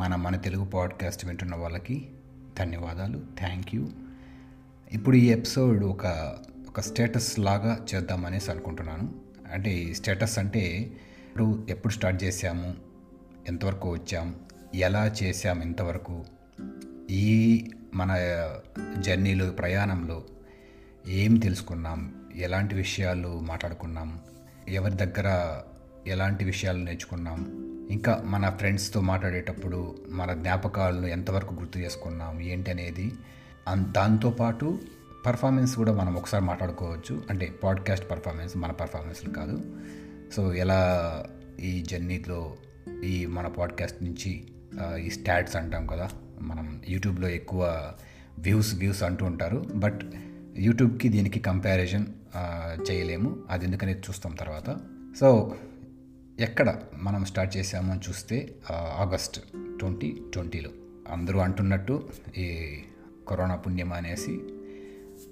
మన మన తెలుగు పాడ్కాస్ట్ వింటున్న వాళ్ళకి ధన్యవాదాలు. థ్యాంక్ యూ ఇప్పుడు ఈ ఎపిసోడ్ ఒక ఒక స్టేటస్ లాగా చేద్దామనేసి అనుకుంటున్నాను. అంటే ఈ స్టేటస్ అంటే ఇప్పుడు ఎప్పుడు స్టార్ట్ చేసాము ఎంతవరకు వచ్చాం ఎలా చేసాం ఇంతవరకు ఈ మన జర్నీలో ప్రయాణంలో ఏం తెలుసుకున్నాం ఎలాంటి విషయాలు మాట్లాడుకున్నాం ఎవరి దగ్గర ఎలాంటి విషయాలు నేర్చుకున్నాం? ఇంకా మన ఫ్రెండ్స్తో మాట్లాడేటప్పుడు మన జ్ఞాపకాలను ఎంతవరకు గుర్తు చేసుకున్నాం? ఏంటి అనేది? దాంతోపాటు పర్ఫార్మెన్స్ కూడా మనం ఒకసారి మాట్లాడుకోవచ్చు. అంటే పాడ్కాస్ట్ పర్ఫార్మెన్స్ మన పర్ఫార్మెన్స్లు కాదు. సో ఎలా ఈ జర్నీలో ఈ మన పాడ్కాస్ట్ నుంచి ఈ స్టాట్స్ అంటాం కదా? మనం యూట్యూబ్లో ఎక్కువ వ్యూస్ వ్యూస్ అంటూ ఉంటారు. బట్ యూట్యూబ్కి దీనికి కంపారిజన్ చేయలేము. అది ఎందుకని చూస్తాం తర్వాత. సో ఎక్కడ మనం స్టార్ట్ చేసామో చూస్తే ఆగస్ట్ ట్వంటీ ట్వంటీలో. అందరూ అంటున్నట్టు ఈ కరోనా పుణ్యం అనేసి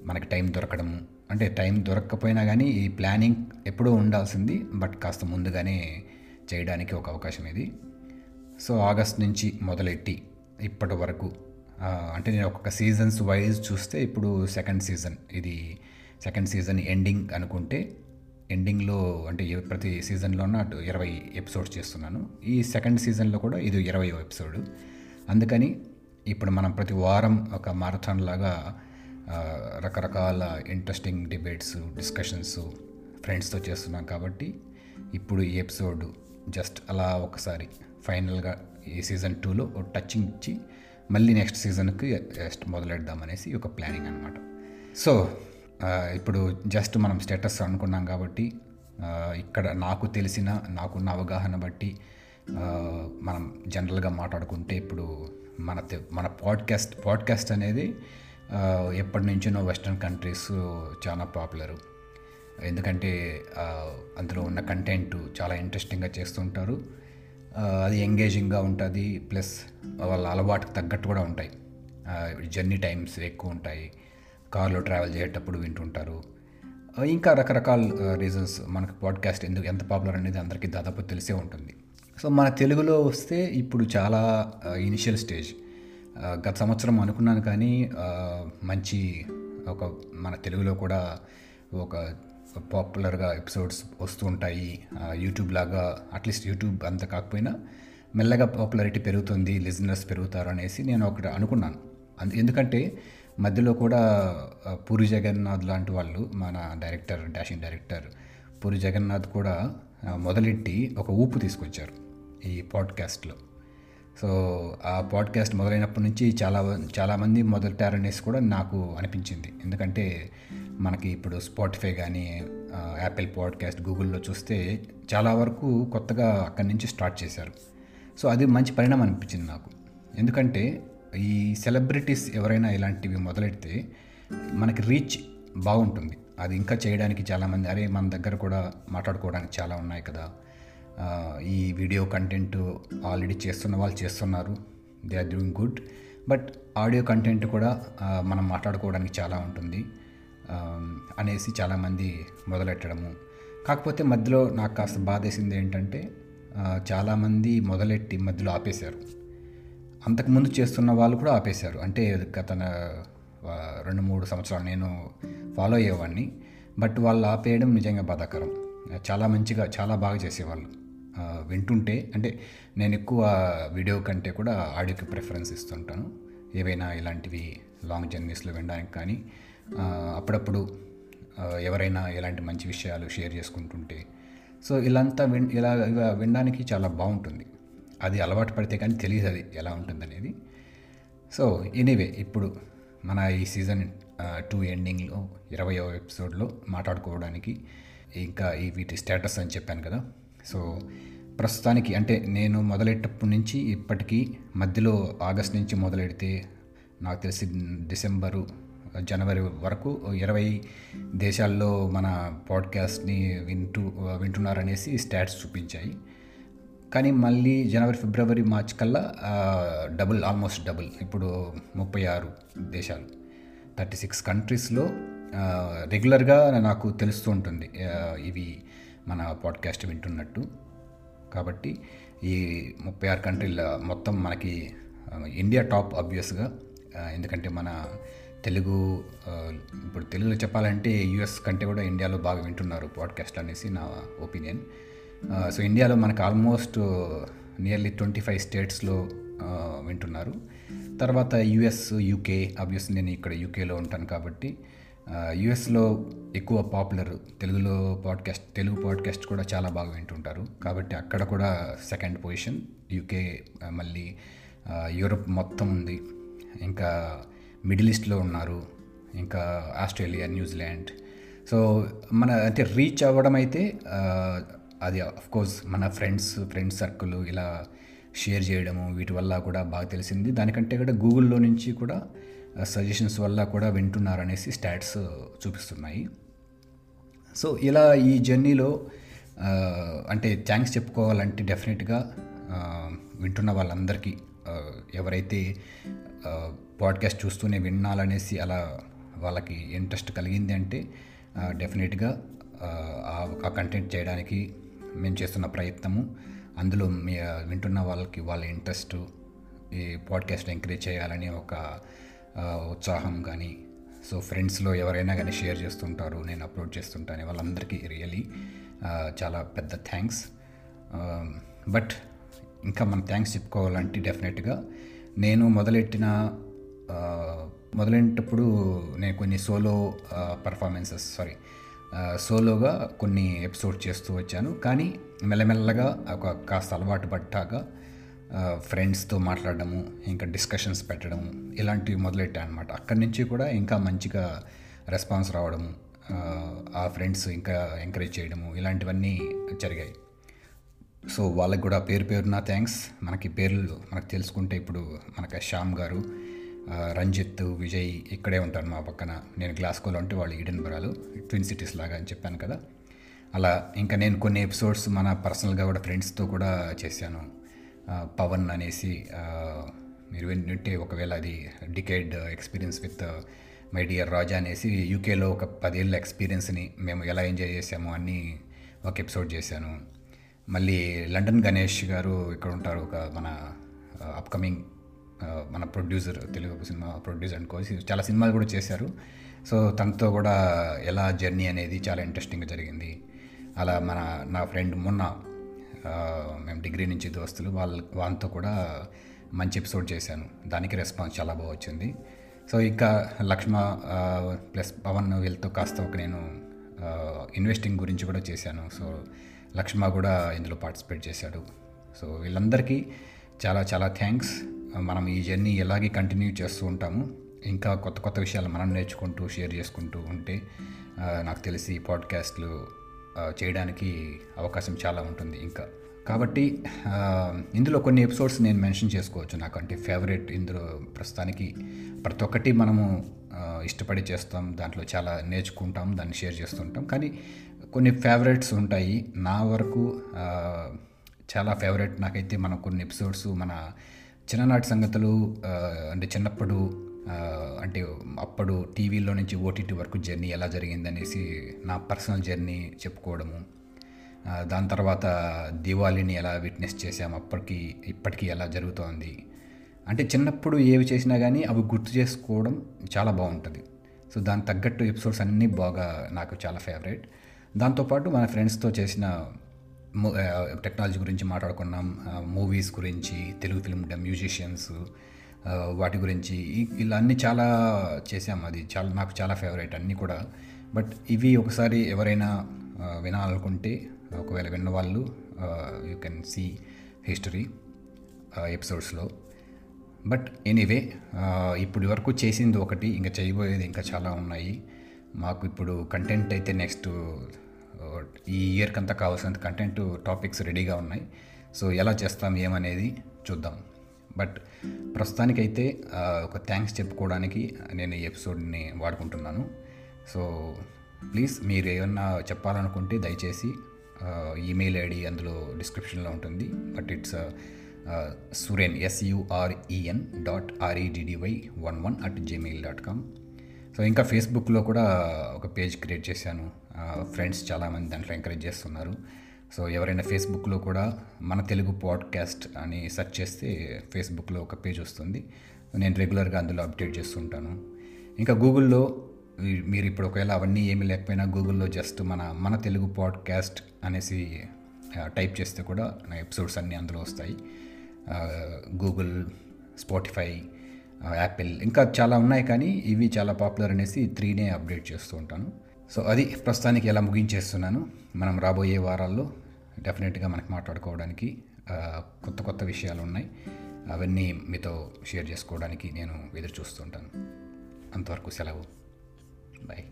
మనకి టైం దొరకడము అంటే టైం దొరకకపోయినా కానీ ఈ ప్లానింగ్ ఎప్పుడూ ఉండాల్సింది బట్ కాస్త ముందుగానే చేయడానికి ఒక అవకాశం ఇది. సో ఆగస్ట్ నుంచి మొదలెట్టి ఇప్పటి వరకు అంటే నేను ఒక్కొక్క సీజన్స్ వైజ్ చూస్తే ఇప్పుడు సెకండ్ సీజన్ ఇది సెకండ్ సీజన్ ఎండింగ్ అనుకుంటే ఎండింగ్లో అంటే ప్రతి సీజన్లోనూ అటు ఇరవై ఎపిసోడ్స్ చేస్తున్నాను. ఈ సెకండ్ సీజన్లో కూడా ఇది ఇరవై ఎపిసోడ్. అందుకని ఇప్పుడు మనం ప్రతి వారం ఒక మారథాన్ లాగా రకరకాల ఇంట్రెస్టింగ్ డిబేట్స్ డిస్కషన్స్ ఫ్రెండ్స్తో చేస్తున్నాం కాబట్టి ఇప్పుడు ఈ ఎపిసోడ్ జస్ట్ అలా ఒకసారి ఫైనల్గా ఈ సీజన్ టూలో టచింగ్ ఇచ్చి మళ్ళీ నెక్స్ట్ సీజన్కి జస్ట్ మొదలెడదామనేసి ఒక ప్లానింగ్ అనమాట సో ఇప్పుడు జస్ట్ మనం స్టేటస్ అనుకున్నాం కాబట్టి ఇక్కడ నాకు తెలిసిన నాకున్న అవగాహన బట్టి మనం జనరల్గా మాట్లాడుకుంటే ఇప్పుడు మన మన పాడ్కాస్ట్ పాడ్కాస్ట్ అనేది ఎప్పటి నుంచో వెస్ట్రన్ కంట్రీస్ చాలా పాపులరు ఎందుకంటే అందులో ఉన్న కంటెంట్ చాలా ఇంట్రెస్టింగ్గా చేస్తుంటారు. అది ఎంగేజింగ్గా ఉంటుంది ప్లస్ వాళ్ళ అలవాటుకు తగ్గట్టు కూడా ఉంటాయి. జర్నీ టైమ్స్ ఎక్కువ ఉంటాయి. కార్లో ట్రావెల్ చేసేటప్పుడు వింటుంటారు. ఇంకా రకరకాల రీజన్స్ మనకు పాడ్కాస్ట్ ఎందుకు ఎంత పాపులర్ అనేది అందరికీ దాదాపు తెలిసే ఉంటుంది. సో మన తెలుగులో వస్తే ఇప్పుడు చాలా ఇనిషియల్ స్టేజ్ గత సంవత్సరం అనుకున్నాను కానీ మంచి ఒక మన తెలుగులో కూడా ఒక పాపులర్గా ఎపిసోడ్స్ వస్తూ ఉంటాయి. యూట్యూబ్ లాగా అట్లీస్ట్ యూట్యూబ్ అంత కాకపోయినా మెల్లగా పాపులారిటీ పెరుగుతుంది లిజనర్స్ పెరుగుతారు అనేసి నేను ఒకటి అనుకున్నాను. అందు ఎందుకంటే మధ్యలో కూడా పూరి జగన్నాథ్ లాంటి వాళ్ళు మన director dashing director Puri Jagannadh కూడా మొదలెట్టి ఒక ఊపు తీసుకొచ్చారు ఈ పాడ్కాస్ట్లో. సో ఆ పాడ్కాస్ట్ మొదలైనప్పటి నుంచి చాలా చాలామంది మొదలెట్టారనేసి కూడా నాకు అనిపించింది. ఎందుకంటే మనకి ఇప్పుడు స్పాటిఫై కానీ యాపిల్ పాడ్కాస్ట్ గూగుల్లో చూస్తే చాలా వరకు కొత్తగా అక్కడి నుంచి స్టార్ట్ చేశారు. సో అది మంచి పరిణామం అనిపించింది నాకు. ఎందుకంటే ఈ సెలబ్రిటీస్ ఎవరైనా ఇలాంటివి మొదలెడితే మనకి రీచ్ బాగుంటుంది. అది ఇంకా చేయడానికి చాలామంది అరే మన దగ్గర కూడా మాట్లాడుకోవడానికి చాలా ఉన్నాయి కదా. ఈ వీడియో కంటెంట్ ఆల్రెడీ చేస్తున్న వాళ్ళు చేస్తున్నారు. They are doing good. But audio content కూడా మనం మాట్లాడుకోవడానికి చాలా ఉంటుంది. అనేసి చాలామంది మొదలెట్టడము. కాకపోతే మధ్యలో నాకు కాస్త బాధేసింది ఏంటంటే చాలామంది మొదలెట్టి మధ్యలో ఆపేశారు. అంతకుముందు చేస్తున్న వాళ్ళు కూడా ఆపేశారు. అంటే గత రెండు మూడు సంవత్సరాలు నేను ఫాలో అయ్యేవాడిని. బట్ వాళ్ళు ఆపేయడం నిజంగా బాధాకరం. చాలా మంచిగా చాలా బాగా చేసేవాళ్ళు. వింటుంటే అంటే నేను ఎక్కువ వీడియో కంటే కూడా ఆడియోకి ప్రిఫరెన్స్ ఇస్తుంటాను. ఏవైనా ఇలాంటివి లాంగ్ జర్నీస్లో వినడానికి కానీ అప్పుడప్పుడు ఎవరైనా ఎలాంటి మంచి విషయాలు షేర్ చేసుకుంటుంటే. సో ఇలాంతా విన్ ఇలా ఇలా వినడానికి చాలా బాగుంటుంది. అది అలవాటు పడితే కానీ తెలియదు అది ఎలా ఉంటుందనేది. సో ఎనీవే ఇప్పుడు మన ఈ సీజన్ టూ ఎండింగ్లో ఇరవయో ఎపిసోడ్లో మాట్లాడుకోవడానికి ఇంకా ఈ వీటి స్టేటస్ అని చెప్పాను కదా. సో ప్రస్తుతానికి అంటే నేను మొదలెట్టప్పటి నుంచి ఇప్పటికీ మధ్యలో ఆగస్ట్ నుంచి మొదలెడితే నాకు తెలిసి డిసెంబరు జనవరి వరకు ఇరవై దేశాల్లో మన పాడ్కాస్ట్ని వింటూ వింటున్నారనేసి స్టాట్స్ చూపించాయి. కానీ మళ్ళీ జనవరి ఫిబ్రవరి మార్చ్ కల్లా డబుల్ ఆల్మోస్ట్ డబుల్. ఇప్పుడు ముప్పై ఆరు దేశాలు థర్టీ సిక్స్ కంట్రీస్లో రెగ్యులర్గా నాకు తెలుస్తూ ఉంటుంది. ఇవి మన పాడ్కాస్ట్ వింటున్నట్టు. కాబట్టి ఈ ముప్పై ఆరు కంట్రీల మొత్తం మనకి ఇండియా టాప్ అబ్వియస్గా ఎందుకంటే మన తెలుగు ఇప్పుడు తెలుగులో చెప్పాలంటే యూఎస్ కంటే కూడా ఇండియాలో బాగా వింటున్నారు పాడ్కాస్ట్ అనేసి నా ఒపీనియన్. సో ఇండియాలో మనకు ఆల్మోస్ట్ నియర్లీ ట్వంటీ ఫైవ్ స్టేట్స్లో వింటున్నారు. తర్వాత యుఎస్ యూకే ఆబ్వియస్ నేను ఇక్కడ యూకేలో ఉంటాను కాబట్టి యుఎస్లో ఎక్కువ పాపులర్ తెలుగులో పాడ్కాస్ట్ తెలుగు పాడ్కాస్ట్ కూడా చాలా బాగా వింటుంటారు. కాబట్టి అక్కడ కూడా సెకండ్ పొజిషన్ యూకే మళ్ళీ యూరప్ మొత్తం ఉంది. ఇంకా మిడిల్ ఈస్ట్లో ఉన్నారు. ఇంకా ఆస్ట్రేలియా న్యూజిలాండ్ సో మన అంటే రీచ్ అవ్వడం అయితే అది కోర్స్ మన ఫ్రెండ్స్ ఫ్రెండ్స్ సర్కిల్ ఇలా షేర్ చేయడము వీటి వల్ల కూడా బాగా తెలిసింది. దానికంటే కూడా గూగుల్లో నుంచి కూడా సజెషన్స్ వల్ల కూడా వింటున్నారనేసి స్టాట్స్ చూపిస్తున్నాయి. సో ఇలా ఈ జర్నీలో అంటే థ్యాంక్స్ చెప్పుకోవాలంటే డెఫినెట్గా వింటున్న వాళ్ళందరికీ ఎవరైతే పాడ్కాస్ట్ చూస్తూనే వినాలనేసి అలా వాళ్ళకి ఇంట్రెస్ట్ కలిగింది అంటే డెఫినెట్గా ఆ కంటెంట్ చేయడానికి మేము చేస్తున్న ప్రయత్నము. అందులో మీ వింటున్న వాళ్ళకి వాళ్ళ ఇంట్రెస్ట్ ఈ పాడ్కాస్ట్ ఎంకరేజ్ చేయాలని ఒక ఉత్సాహం కానీ సో ఫ్రెండ్స్లో ఎవరైనా కానీ షేర్ చేస్తుంటారు నేను అప్లోడ్ చేస్తుంటాను వాళ్ళందరికీ రియలీ చాలా పెద్ద థ్యాంక్స్. బట్ ఇంకా మనం థ్యాంక్స్ చెప్పుకోవాలంటే డెఫినెట్గా నేను మొదలెట్టిన ఆ, మొదలైనప్పుడు నేను కొన్ని సోలో పర్ఫార్మెన్సెస్ సారీ సోలోగా కొన్ని ఎపిసోడ్ చేస్తూ వచ్చాను. కానీ మెల్లమెల్లగా ఒక కాస్త అలవాటు పడ్డాక ఫ్రెండ్స్తో మాట్లాడడము ఇంకా డిస్కషన్స్ పెట్టడం ఇలాంటివి మొదలెట్టాను అనమాట అక్కడి నుంచి కూడా ఇంకా మంచిగా రెస్పాన్స్ రావడము ఆ, ఫ్రెండ్స్ ఇంకా ఎంకరేజ్ చేయడము ఇలాంటివన్నీ జరిగాయి. సో వాళ్ళకి కూడా పేరు పేరున థ్యాంక్స్. మనకి పేర్లు మనకు తెలుసుకుంటే ఇప్పుడు మనకి శ్యామ్ గారు రంజిత్ విజయ్ ఇక్కడే ఉంటారు మా పక్కన. నేను గ్లాస్కోలో ఉంటే వాళ్ళు ఈడెన్ బరాలు ట్విన్ సిటీస్ లాగా అని చెప్పాను కదా. అలా ఇంకా నేను కొన్ని ఎపిసోడ్స్ మన పర్సనల్గా కూడా ఫ్రెండ్స్తో కూడా చేశాను. పవన్ అనేసి మీరు వింటే ఒకవేళ అది decade experience with my dear Raja అనేసి యూకేలో ఒక పదేళ్ళ ఎక్స్పీరియన్స్ని మేము ఎలా ఎంజాయ్ చేసామో అని ఒక ఎపిసోడ్ చేశాను. మళ్ళీ లండన్ గణేష్ గారు ఇక్కడ ఉంటారు ఒక మన అప్కమింగ్ మన ప్రొడ్యూసర్ తెలుగు సినిమా ప్రొడ్యూసర్ అనుకోసి చాలా సినిమాలు కూడా చేశారు. సో తనతో కూడా ఎలా జర్నీ అనేది చాలా ఇంట్రెస్టింగ్గా జరిగింది. అలా మన నా ఫ్రెండ్ మొన్న మేము డిగ్రీ నుంచి దోస్తులు వాళ్ళ వాళ్ళతో కూడా మంచి ఎపిసోడ్ చేశాను. దానికి రెస్పాన్స్ చాలా బాగా వచ్చింది. సో ఇంకా లక్ష్మ ప్లస్ పవన్ వీళ్ళతో కాస్త ఒక నేను ఇన్వెస్టింగ్ గురించి కూడా చేశాను. సో లక్ష్మ కూడా ఇందులో పార్టిసిపేట్ చేశాడు. సో వీళ్ళందరికీ చాలా చాలా థ్యాంక్స్ మనం ఈ జర్నీ ఎలాగే కంటిన్యూ చేస్తూ ఉంటాము. ఇంకా కొత్త కొత్త విషయాలు మనం నేర్చుకుంటూ షేర్ చేసుకుంటూ ఉంటే నాకు తెలిసి పాడ్కాస్ట్లు చేయడానికి అవకాశం చాలా ఉంటుంది ఇంకా. కాబట్టి ఇందులో కొన్ని ఎపిసోడ్స్ నేను మెన్షన్ చేసుకోవచ్చు. నాకు అంటే ఫేవరెట్ ఇందులో ప్రస్తుతానికి ప్రతి ఒక్కటి మనము ఇష్టపడి చేస్తాం దాంట్లో చాలా నేర్చుకుంటాం దాన్ని షేర్ చేస్తుంటాం. కానీ కొన్ని ఫేవరెట్స్ ఉంటాయి. నా వరకు చాలా ఫేవరెట్ నాకైతే మన కొన్ని ఎపిసోడ్స్ మన చిన్ననాటి సంగతులు అంటే చిన్నప్పుడు అంటే అప్పుడు టీవీలో నుంచి ఓటీటీ వరకు జర్నీ ఎలా జరిగిందనేసి నా పర్సనల్ జర్నీ చెప్పుకోవడము దాని తర్వాత దివాళీని ఎలా విట్నెస్ చేసాము అప్పటికి ఇప్పటికీ ఎలా జరుగుతోంది. అంటే చిన్నప్పుడు ఏవి చేసినా కానీ అవి గుర్తు చేసుకోవడం చాలా బాగుంటుంది. సో దానికి తగ్గట్టు ఎపిసోడ్స్ అన్నీ బాగా నాకు చాలా ఫేవరెట్. దాంతోపాటు మన ఫ్రెండ్స్తో చేసిన టెక్నాలజీ గురించి మాట్లాడుకున్నాం మూవీస్ గురించి తెలుగు ఫిల్మ్ మ్యూజిషియన్స్ వాటి గురించి. ఇలా అన్నీ చాలా చేసాం అది చాలా నాకు చాలా ఫేవరెట్ అన్నీ కూడా. బట్ ఇవి ఒకసారి ఎవరైనా వినాలనుకుంటే ఒకవేళ విన్న వాళ్ళు యూ కెన్ సీ హిస్టరీ ఎపిసోడ్స్లో బట్ ఎనీవే ఇప్పటి వరకు చేసింది ఒకటి ఇంకా చేయబోయేది ఇంకా చాలా ఉన్నాయి. మాకు ఇప్పుడు కంటెంట్ అయితే నెక్స్ట్ ఈ ఇయర్కి అంతా కావాల్సినంత కంటెంట్ టాపిక్స్ రెడీగా ఉన్నాయి. సో ఎలా చేస్తాం ఏమనేది చూద్దాం. బట్ ప్రస్తుతానికైతే ఒక థ్యాంక్స్ చెప్పుకోవడానికి నేను ఈ ఎపిసోడ్ని వాడుకుంటున్నాను. సో ప్లీజ్ మీరు ఏమన్నా చెప్పాలనుకుంటే దయచేసి ఈమెయిల్ ఐడి అందులో డిస్క్రిప్షన్లో ఉంటుంది. But it's Suren S U R E N dot R E D D Y one one at Gmail dot com so ఇంకా ఫేస్బుక్లో కూడా ఒక పేజ్ క్రియేట్ చేశాను. ఫ్రెండ్స్ చాలామంది దాంట్లో ఎంకరేజ్ చేస్తున్నారు. సో ఎవరైనా ఫేస్బుక్లో కూడా మన తెలుగు పాడ్కాస్ట్ అని సెర్చ్ చేస్తే ఫేస్బుక్లో ఒక పేజ్ వస్తుంది. నేను రెగ్యులర్గా అందులో అప్డేట్ చేస్తుంటాను. ఇంకా గూగుల్లో మీరు ఇప్పుడు ఒకవేళ అవన్నీ ఏమీ లేకపోయినా గూగుల్లో జస్ట్ మన మన తెలుగు పాడ్కాస్ట్ అనేసి టైప్ చేస్తే కూడా నా ఎపిసోడ్స్ అన్నీ అందులో వస్తాయి. గూగుల్ స్పాటిఫై యాపిల్ ఇంకా చాలా ఉన్నాయి కానీ ఇవి చాలా పాపులర్ అనేసి త్రీనే అప్డేట్ చేస్తూ ఉంటాను. సో అది ప్రస్తుతానికి ఎలా ముగించేస్తున్నాను మనం రాబోయే వారాల్లో డెఫినెట్గా మనకి మాట్లాడుకోవడానికి కొత్త కొత్త విషయాలు ఉన్నాయి. అవన్నీ మీతో షేర్ చేసుకోవడానికి నేను ఎదురు చూస్తుంటాను అంతవరకు సెలవు. బాయ్.